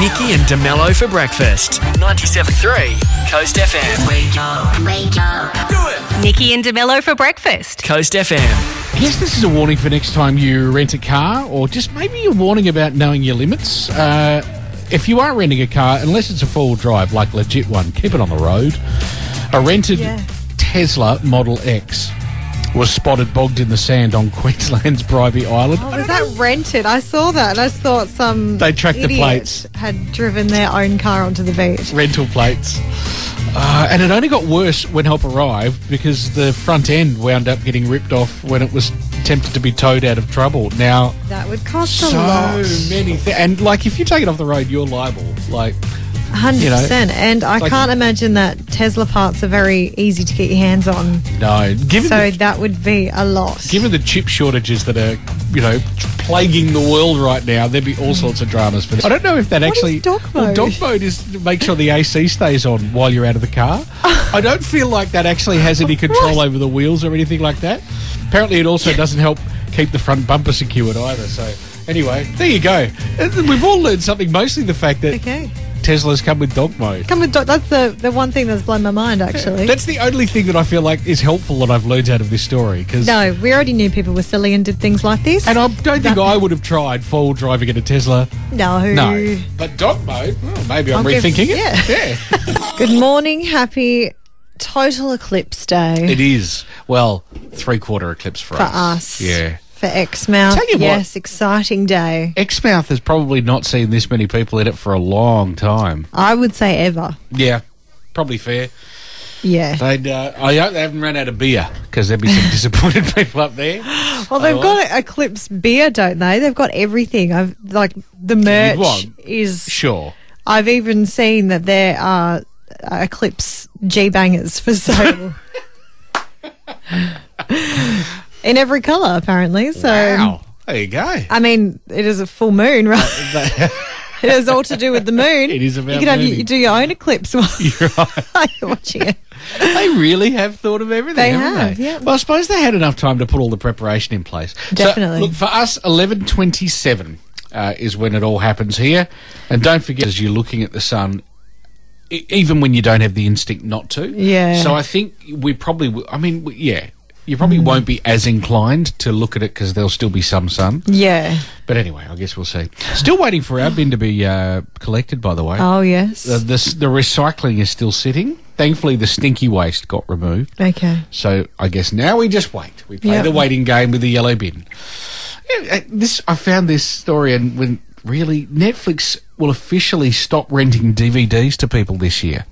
Nikki and DeMello for breakfast. 97.3 Coast FM. Wake up, wake up. Do it. Nikki and DeMello for breakfast. Coast FM. I guess this is a warning for next time you rent a car, or just maybe a warning about knowing your limits. Uh, if you are renting a car, unless it's a four wheel drive, like legit one, keep it on the road. A rented Yeah. Tesla Model X was spotted bogged in the sand on Queensland's Bribie Island. Oh, was that rented? I saw that. and I thought some They tracked the plates. had driven their own car onto the beach. rental plates. Uh, and it only got worse when help arrived because the front end wound up getting ripped off when it was attempted to be towed out of trouble. Now, That would cost so a lot. many things. And, like, if you take it off the road, you're liable. Like, 100%. you know, and I like- can't imagine that Tesla parts are very easy to get your hands on. no. Given, So the, that would be a lot. given the chip shortages that are, you know, plaguing the world right now, there'd be all sorts of dramas for this. I don't know if that What actually. is dog Well, mode? dog mode is to make sure the AC stays on while you're out of the car. I don't feel like that actually has any control over the wheels or anything like that. Apparently, it also doesn't help keep the front bumper secured either. So, anyway, there you go. We've all learned something, mostly the fact that Okay. Teslas come with dog mode. Come with dog. That's the, the one thing that's blown my mind, actually. That's the only thing that I feel like is helpful that I've learned out of this story. Cause, no, we already knew people were silly and did things like this. And I don't think I would have tried full driving in a Tesla. no. No. But dog mode, well, maybe I'm I'll rethinking yeah. it. Yeah. Good morning. Happy total eclipse day it is. Well, three quarter eclipse for, us. for us. Yeah. For Exmouth. Tell you what- yes, exciting day. Exmouth has probably not seen this many people in it for a long time. I would say ever. Yeah. Probably fair. Yeah. They'd, uh, I hope they haven't run out of beer because there'd be some disappointed people up there. Well, they've got Eclipse beer, don't they? They've got everything. I've like the merch is. Sure. I've even seen that there are uh, Eclipse G bangers for sale. In every colour, apparently. So, Wow. There you go. I mean, it is a full moon, right? it has all to do with the moon. It is about You could have you do your own eclipse while You're right. you're watching it. they really have thought of everything. They haven't have, they? yeah. Well, I suppose they had enough time to put all the preparation in place. So, Definitely. look for us, eleven twenty-seven uh, is when it all happens here, and don't forget as you're looking at the sun. e- Even when you don't have the instinct not to, Yeah. So I think we probably, w- I mean, w- yeah, you probably won't be as inclined to look at it because there'll still be some sun. Yeah. But anyway, I guess we'll see. Still waiting for our bin to be uh, collected, by the way. Oh yes. The, the, the recycling is still sitting. Thankfully, the stinky waste got removed. okay. So I guess now we just wait. We play Yep. the waiting game with the yellow bin. Yeah, uh, this I found this story and when really Netflix will officially stop renting DVDs to people this year.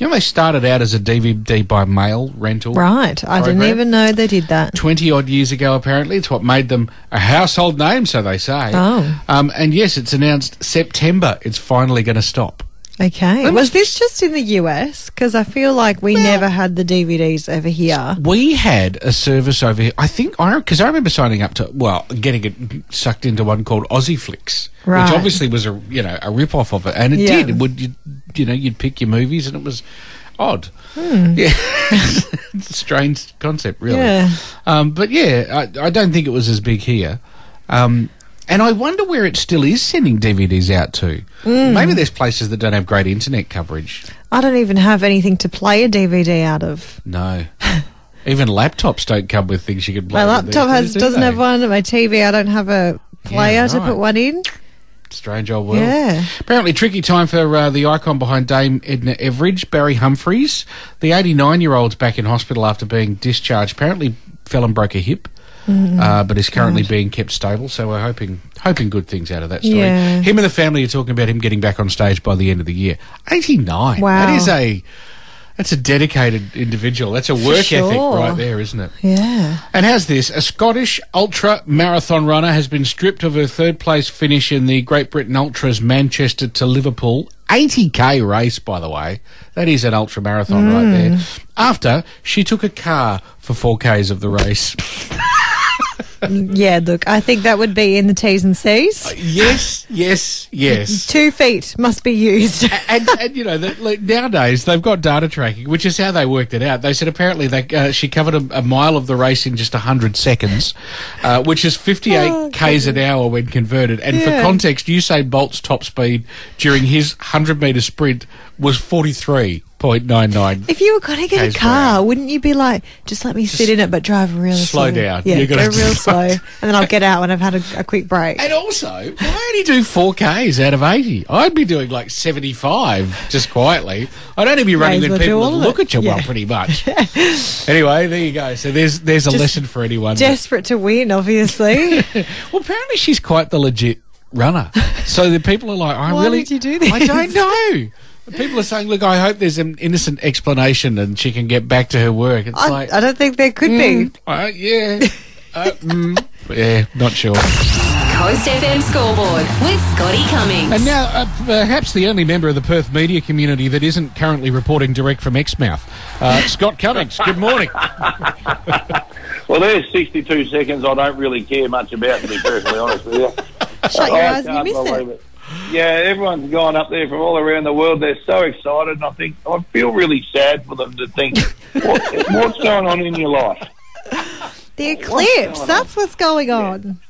You know they started out as a DVD by mail rental. Right. I didn't even know they did that. 20 odd years ago, apparently. It's what made them a household name, so they say. Oh. Um, and yes, it's announced September it's finally going to stop. Okay. Was this just in the US? Because I feel like we never had the DVDs over here. We had a service over here. I think I because I remember signing up to well, getting it sucked into one called Aussie Flicks, Right. which obviously was a you know a rip off of it, and it Yeah. did. It would you, you know you'd pick your movies, and it was odd. Hmm. Yeah, it's a strange concept, really. Yeah. Um, but yeah, I, I don't think it was as big here. Um, and I wonder where it still is sending DVDs out to. Hmm. Maybe there's places that don't have great internet coverage. I don't even have anything to play a DVD out of. No. Even laptops don't come with things you can play. My laptop has days, doesn't have one. My TV, I don't have a player to right. put one in. Strange old world. Yeah. Apparently, tricky time for uh, the icon behind Dame Edna Everage, Barry Humphries. The 89 year old's back in hospital after being discharged. Apparently, fell and broke a hip. Mm-hmm. Uh, but is currently being kept stable, so we're hoping hoping good things out of that story. Yeah. Him and the family are talking about him getting back on stage by the end of the year. Eighty nine. Wow. That is a that's a dedicated individual. That's a work ethic right there, isn't it? Yeah. And how's this? A Scottish ultra marathon runner has been stripped of her third place finish in the Great Britain Ultras Manchester to Liverpool 80k race, by the way. That is an ultra marathon right hmm. there. After she took a car for 4k's of the race. yeah, look, I think that would be in the T's and C's. yes, yes, yes. Two feet must be used. and, and you know, the, like, nowadays they've got data tracking, which is how they worked it out. They said apparently they, uh, she covered a, a mile of the race in just hundred seconds, uh, which is fifty-eight Oh, k's an hour when converted. And for Yeah. context, Usain Bolt's top speed during his hundred meter sprint was forty-three point nine nine. If you were going to get K's a car, wouldn't you be like, just let me sit in it, but drive really slow slow? down. Yeah, You're go real just- slow, and then I'll get out when I've had a, a quick break. And also, why only do four k's out of eighty? I'd be doing like seventy-five just quietly. I'd only be running when well people look it. at you well, pretty much. anyway, there you go. So there's there's a Just lesson for anyone. Desperate to win, obviously. Well, apparently she's quite the legit runner. So the people are like, I Why really. did you do this? I don't know. People are saying, look, I hope there's an innocent explanation and she can get back to her work. It's I, like, I don't think there could be. uh, yeah. Uh, mm, yeah, not sure. Coast FM scoreboard with Scotty Cummings. And now, uh, perhaps the only member of the Perth media community that isn't currently reporting direct from Exmouth, uh, Scott Cummings. Good morning. Well, there's 62 seconds I don't really care much about, to be perfectly honest with you. Shut your I eyes and you miss believe it. Yeah, everyone's gone up there from all around the world. They're so excited, and I think I feel really sad for them to think, what, what's going on in your life? The eclipse, on? that's what's going on.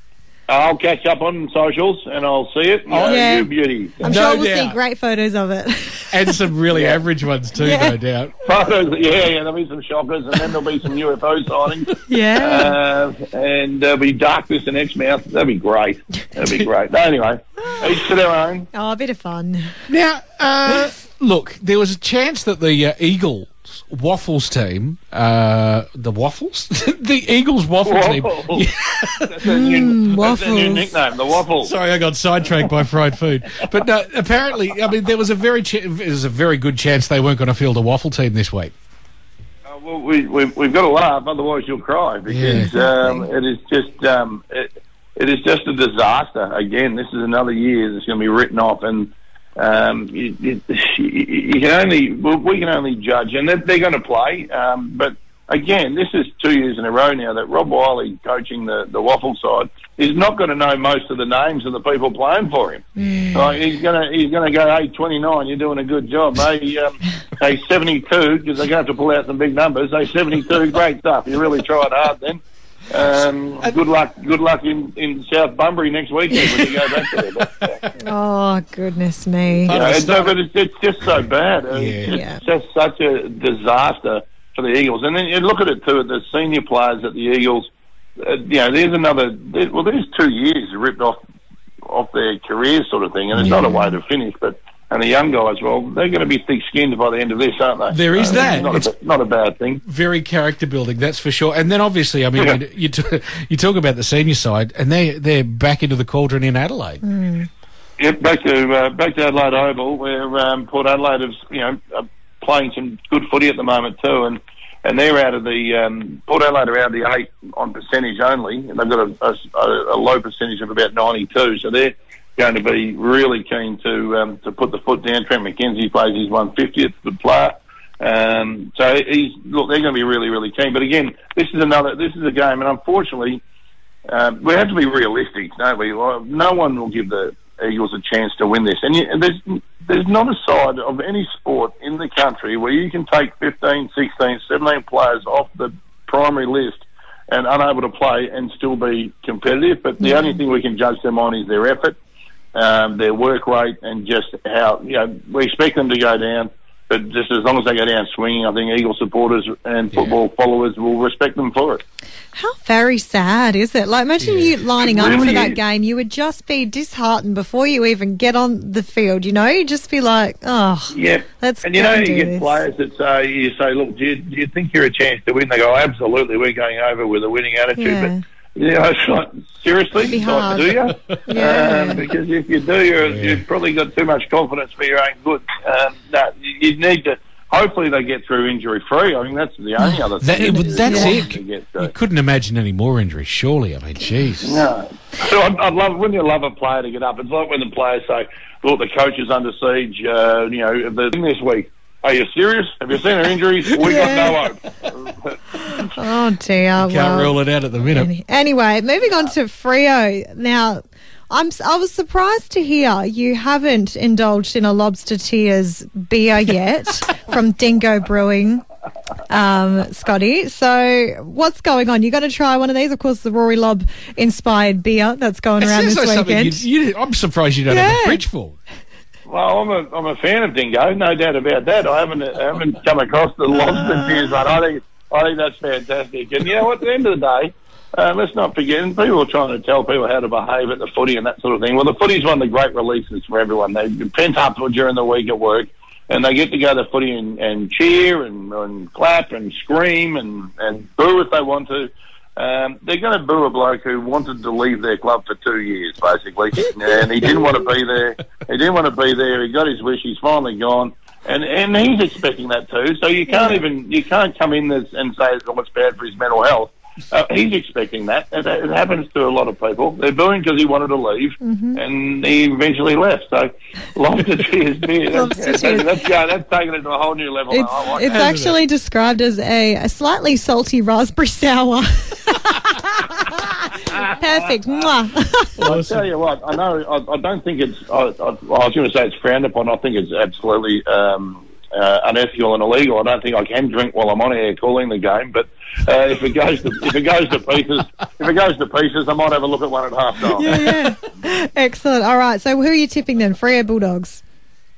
I'll catch up on socials and I'll see it. Oh, yeah. You beauty. I'm No sure we'll doubt. see great photos of it. And some really average ones, too, Yeah. no doubt. Photos, yeah, yeah, there'll be some shockers, and then there'll be some UFO sightings. yeah. Uh, and there'll be darkness in Exmouth. That'd be great. That'd be great. But anyway, each to their own. oh, a bit of fun. Now, uh, look, there was a chance that the uh, Eagles Waffles team, uh, the Waffles? the Eagles Waffle team. Waffles. That's their new, that's their new waffles. nickname, the Waffles. Sorry, I got sidetracked by fried food. But no, apparently, I mean, there was a very, ch- was a very good chance they weren't going to field a waffle team this week. Uh, well, we, we, we've got to laugh, otherwise you'll cry because Yeah. um, it is just um, it, it is just a disaster. Again, this is another year that's going to be written off, and um, you, you, you can only well, we can only judge, and they're, they're going to play. Um, but again, this is two years in a row now that Rob Wiley coaching the, the waffle side is not going to know most of the names of the people playing for him. Like he's going to he's going to go, hey, twenty nine, you're doing a good job. Hey, um, hey, seventy two, because they're going to have to pull out some big numbers. Hey, seventy two, great stuff. You really tried hard then. Um, good luck. Good luck in, in South Bunbury next weekend when you go back there. But, uh, Oh, goodness me. you know, it's, stuff. but it's, it's just so bad. Uh, It's Yeah. just, just such a disaster for the Eagles. And then you look at it too, the senior players at the Eagles. Uh, you know, there's another. There, well, there's two years ripped off off their careers, sort of thing. And it's not a way to finish, but. And the young guys, well, they're going to be thick-skinned by the end of this, aren't they? There is Uh, that. It's not, It's- a, not a bad thing. Very character building, that's for sure. And then obviously, I mean, Yeah. you, t- you talk about the senior side, and they they're back into the cauldron in Adelaide. Yep, back to uh, back to Adelaide Oval, where um, Port Adelaide is, you know, uh, playing some good footy at the moment too, and and they're out of the um, Port Adelaide are out of the eight on percentage only, and they've got a, a, a low percentage of about ninety two, so they're going to be really keen to um, to put the foot down. Trent McKenzie plays his one fiftieth, good player. Um, so he's look, they're going to be really, really keen. But again, this is another, this is a game, and unfortunately, um, we have to be realistic, don't we? No one will give the Eagles a chance to win this. And, you, and there's there's not a side of any sport in the country where you can take 15, 16, 17 players off the primary list and unable to play and still be competitive. But the only thing we can judge them on is their effort, um, their work rate, and just how you know we expect them to go down. But just as long as they go down swinging, I think Eagle supporters and football followers will respect them for it. How very sad is it? Like, imagine you lining It up really for that is. game. You would just be disheartened before you even get on the field, you know? You'd just be like, oh, Yeah, Let's and you know and you get this. players that say you say, look, do you, do you think you're a chance to win? They go, absolutely, we're going over with a winning attitude. Yeah. But you know, it's like, seriously, It'd be like, hard. do you? Yeah. Um, because if you do, you're, Yeah. you've probably got too much confidence for your own good. Um, no, you you need to. Hopefully, they get through injury free. I mean, that's the only other That, thing. it- that's it. You couldn't imagine any more injuries, surely. I mean, jeez. No. So I'd, I'd love, wouldn't you love a player to get up? It's like when the players say, look, the coach is under siege, uh, you know, the thing this week. Are you serious? Have you seen her injuries? We Yeah. got no hope. Oh dear. Can't well, rule it out at the minute. any- anyway, moving on to Freo. Now, I'm s- I was surprised to hear you haven't indulged in a lobster tears beer yet from Dingo Brewing. Um, Scotty, so what's going on? You're going to try one of these, of course, the Rory Lobb inspired beer that's going It around this like weekend. you, you, I'm surprised you don't have a fridge full. Well, I'm a I'm a fan of dingo, no doubt about that. I haven't I haven't come across the lobster tears, but I think I think that's fantastic. And you know, at the end of the day, uh, let's not forget. People are trying to tell people how to behave at the footy and that sort of thing. Well, the footy's one of the great releases for everyone. They pent up during the week at work, and they get to go to footy and, and cheer and, and clap and scream and and boo if they want to. Um, they're going to boo a bloke who wanted to leave their club for two years, basically, and he didn't want to be there. He didn't want to be there. He got his wish. He's finally gone, and and he's expecting that too. So you can't even you can't come in this and say oh, it's bad for his mental health. Uh, he's expecting that. It, it happens to a lot of people. They're booing because he wanted to leave, and he eventually left. So, lobster tears beer. That's, Lobster that's, tears. that's, going- that's taking it to a whole new level. It's, I like it's that. actually described as a, a slightly salty raspberry sour. Perfect. Mwah. I'll tell you what, I know. I, I don't think it's. I, I, I was going to say it's frowned upon. I think it's absolutely um, uh, unethical and illegal. I don't think I can drink while I'm on air calling the game. But uh, if it goes to if it goes to pieces, if it goes to pieces, I might have a look at one at half time. yeah, yeah. Excellent. All right. So who are you tipping then? Freo Bulldogs.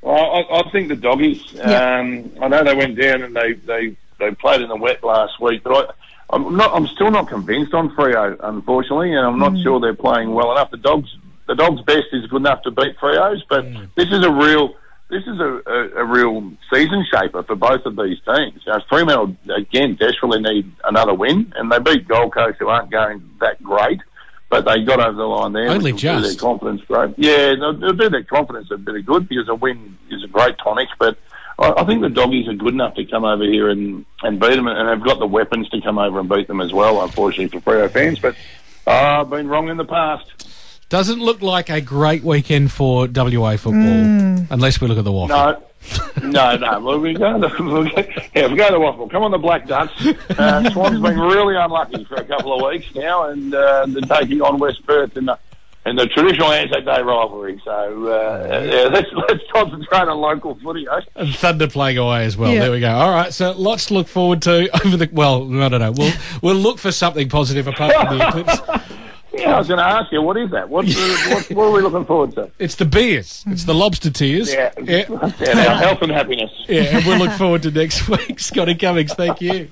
Well, I, I think the doggies. Yep. Um, I know they went down and they, they, they played in the wet last week, but I, I'm not. I'm still not convinced on Freo, unfortunately, and I'm not sure they're playing well enough. The dogs, the dogs' best is good enough to beat Freo's, but this is a real. This is a, a, a real season shaper for both of these teams. You know, Fremantle again desperately need another win, and they beat Gold Coast, who aren't going that great, but they got over the line there. Only which will do just. Their confidence great. Yeah, they'll, they'll do their confidence a bit of good because a win is a great tonic. But I, I think the doggies are good enough to come over here and, and beat them, and they've got the weapons to come over and beat them as well. Unfortunately for Freo fans, but uh, I've been wrong in the past. Doesn't look like a great weekend for WA football, unless we look at the waffle. No, no, no. Well, we go to we'll go, yeah, we go to Waffle. Come on, the Black Ducks. Uh, Swan's been really unlucky for a couple of weeks now, and uh, they're taking on West Perth in the in the traditional Anzac Day rivalry. So uh, yeah, let's let's concentrate on local footy. Eh? And Thunder playing away as well. Yeah. There we go. All right, so lots to look forward to over the. Well, I don't know. We'll we'll look for something positive apart from the eclipse. Yeah, I was going to ask you, what is that? What, what, what are we looking forward to? It's the beers. It's the lobster tears. Yeah, yeah, and our health and happiness. yeah, and we'll look forward to next week. Scotty Cummings, thank you.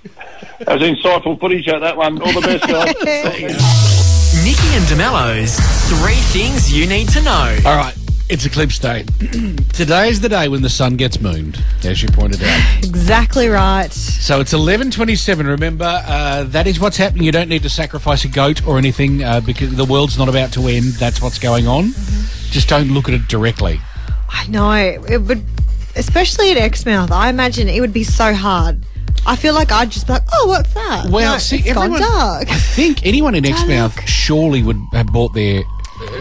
That was insightful footage show. That one. All the best, guys. Nikki and DeMello's Three Things You Need to Know. All right, it's eclipse day. Today is the day when the sun gets mooned, as you pointed out. Exactly right. So it's eleven twenty-seven. Remember, uh, that is what's happening. You don't need to sacrifice a goat or anything uh, because the world's not about to end. That's what's going on. Just don't look at it directly. I know. It would, especially at Exmouth. I imagine it would be so hard. I feel like I'd just be like, "Oh, what's that?" Well, No, see, it's everyone. gone dark. I think anyone in Exmouth surely would have bought their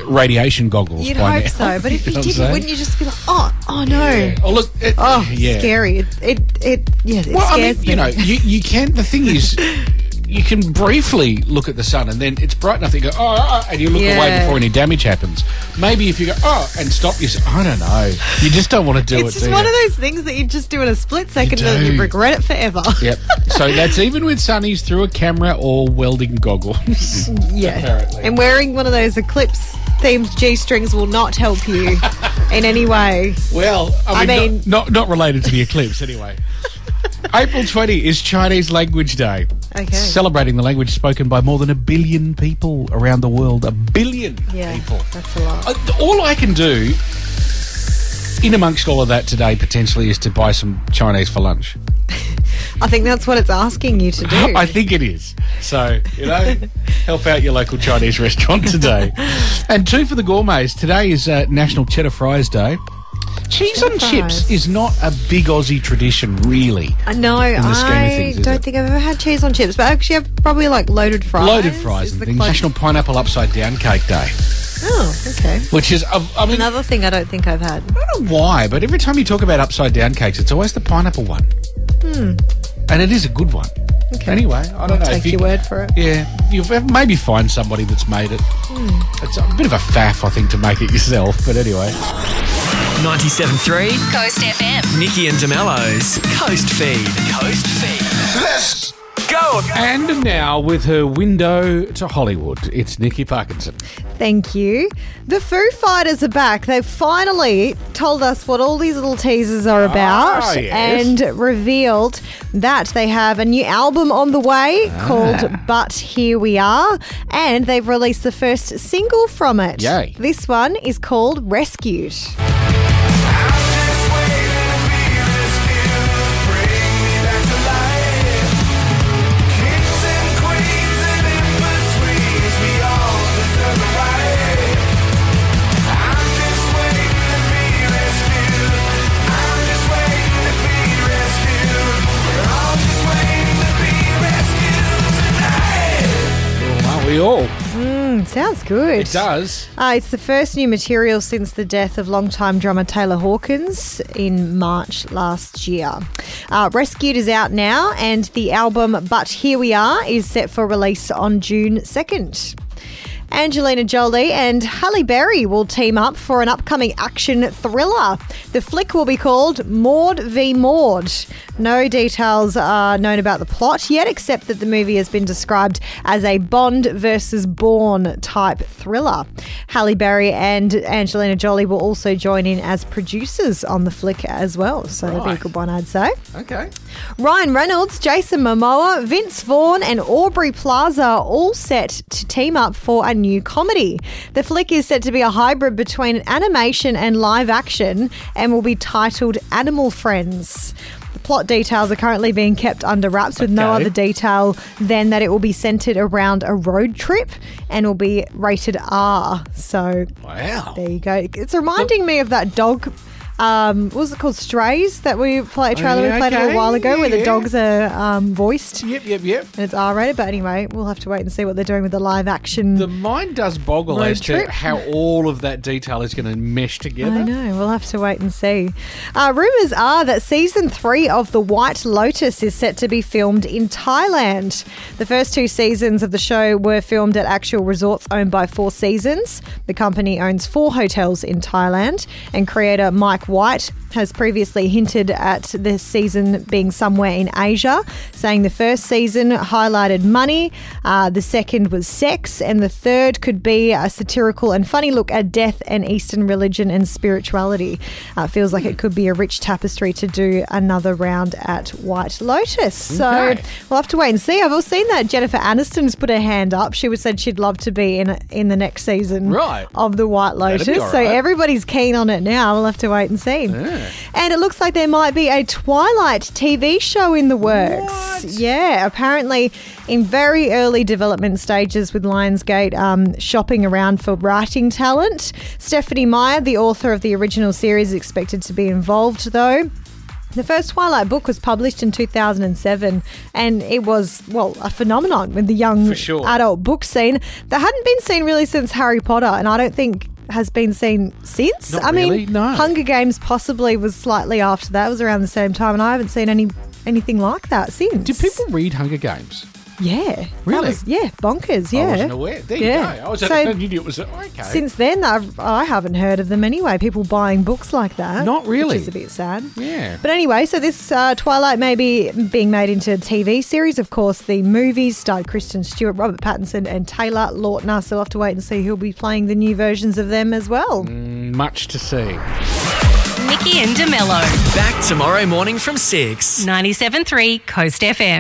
radiation goggles. You'd hope now. so, but if you know didn't, wouldn't you just be like, "Oh, oh no." Oh look! It, Oh, yeah. scary. It, it, it yeah, it Well, I mean, me. you know, you, you can. The thing is, you can briefly look at the sun, and then it's bright enough. You go, oh, oh, oh, and you look away before any damage happens. Maybe if you go, oh, and stop, you say, I don't know. You just don't want to do it's it. It's just one you? of those things that you just do in a split second and do. you regret it forever. Yep. So that's even with sunnies through a camera or welding goggles. yeah. Apparently. And wearing one of those eclipse themed G strings will not help you in any way. well, I I mean, mean- not, not not related to the eclipse anyway. April 20 is Chinese Language Day. Okay. Celebrating the language spoken by more than a billion people around the world. A billion Yeah. people. That's a lot. Uh, all I can do, in amongst all of that today, potentially, is to buy some Chinese for lunch. I think that's what it's asking you to do. I think it is. So, you know, help out your local Chinese restaurant today. And two for the gourmets. Today is uh, National Cheddar Fries Day. Cheese on Cheddar chips fries. is not a big Aussie tradition, really. I know. the scheme of I things, don't it? think I've ever had cheese on chips, but actually, I've probably like loaded fries. Loaded fries and the things. close- National Pineapple Upside Down Cake Day. Oh, okay. which is, uh, I mean, Another thing I don't think I've had. I don't know why, but every time you talk about upside down cakes, it's always the pineapple one. And it is a good one. Okay. Anyway, I don't know. Take if you, your word for it. Yeah, you maybe find somebody that's made it. Hmm. It's a bit of a faff, I think, to make it yourself. But anyway, 97.3 Coast FM. Nikki and DeMello's Coast Feed. Coast Feed. Let's go. and now with her window to Hollywood, it's Nikki Parkinson. Thank you. The Foo Fighters are back. They've finally told us what all these little teasers are about Ah, yes. and revealed that they have a new album on the way Ah. called But Here We Are, and they've released the first single from it. Yay. This one is called Rescued. Sounds good. It does. Uh, it's the first new material since the death of longtime drummer Taylor Hawkins in March last year. Uh, Rescued is out now, and the album But Here We Are is set for release on June 2nd. Angelina Jolie and Halle Berry will team up for an upcoming action thriller. The flick will be called Maude v. Maude. No details are known about the plot yet, except that the movie has been described as a Bond versus Bourne type thriller. Halle Berry and Angelina Jolie will also join in as producers on the flick as well, so that'll be a Right. good one, I'd say. Okay. Ryan Reynolds, Jason Momoa, Vince Vaughn, and Aubrey Plaza are all set to team up for a new comedy. The flick is set to be a hybrid between animation and live action and will be titled Animal Friends. Plot details are currently being kept under wraps with no Okay. other detail than that it will be centered around a road trip and will be rated R. So Wow. there you go. It's reminding me of that dog. Um, what was it called? Strays that we played a trailer we played a little while ago, where the dogs are um, voiced Yep, yep, yep. and it's R rated. But anyway, we'll have to wait and see what they're doing with the live action. The mind does boggle Road as to how all of that detail is going to mesh together. I know. We'll have to wait and see. Uh, rumors are that season three of The White Lotus is set to be filmed in Thailand. The first two seasons of the show were filmed at actual resorts owned by Four Seasons. The company owns four hotels in Thailand, and creator Mike White has previously hinted at this season being somewhere in Asia, saying the first season highlighted money, uh, the second was sex, and the third could be a satirical and funny look at death and Eastern religion and spirituality. Uh, feels like it could be a rich tapestry to do another round at White Lotus. So Okay. we'll have to wait and see. I've all seen that Jennifer Aniston's put her hand up. She was said she'd love to be in in the next season Right. of the White Lotus. all So everybody's keen on it now. We'll have to wait and see. And it looks like there might be a Twilight TV show in the works. Yeah, apparently in very early development stages with Lionsgate um, shopping around for writing talent. Stephenie Meyer, the author of the original series, is expected to be involved though. The first Twilight book was published in 2007 and it was, well, a phenomenon with the young sure. adult book scene that hadn't been seen really since Harry Potter and I don't think has been seen since. Not I mean, no. Hunger Games possibly was slightly after that. It was around the same time and I haven't seen any anything like that since. Do people read Hunger Games? Yeah. That Really? was- yeah, bonkers, yeah. I wasn't aware. There Yeah. you go. I was So- I knew it was okay. Since then, I've, I haven't heard of them anyway. People buying books like that. Not really. Which is a bit sad. yeah. But anyway, so this uh, Twilight may be being made into a TV series. Of course, the movies starred Kristen Stewart, Robert Pattinson, and Taylor Lautner. So we'll have to wait and see who'll be playing the new versions of them as well. Much to see. Nikki and DeMello. Back tomorrow morning from 6. 97.3 Coast FM.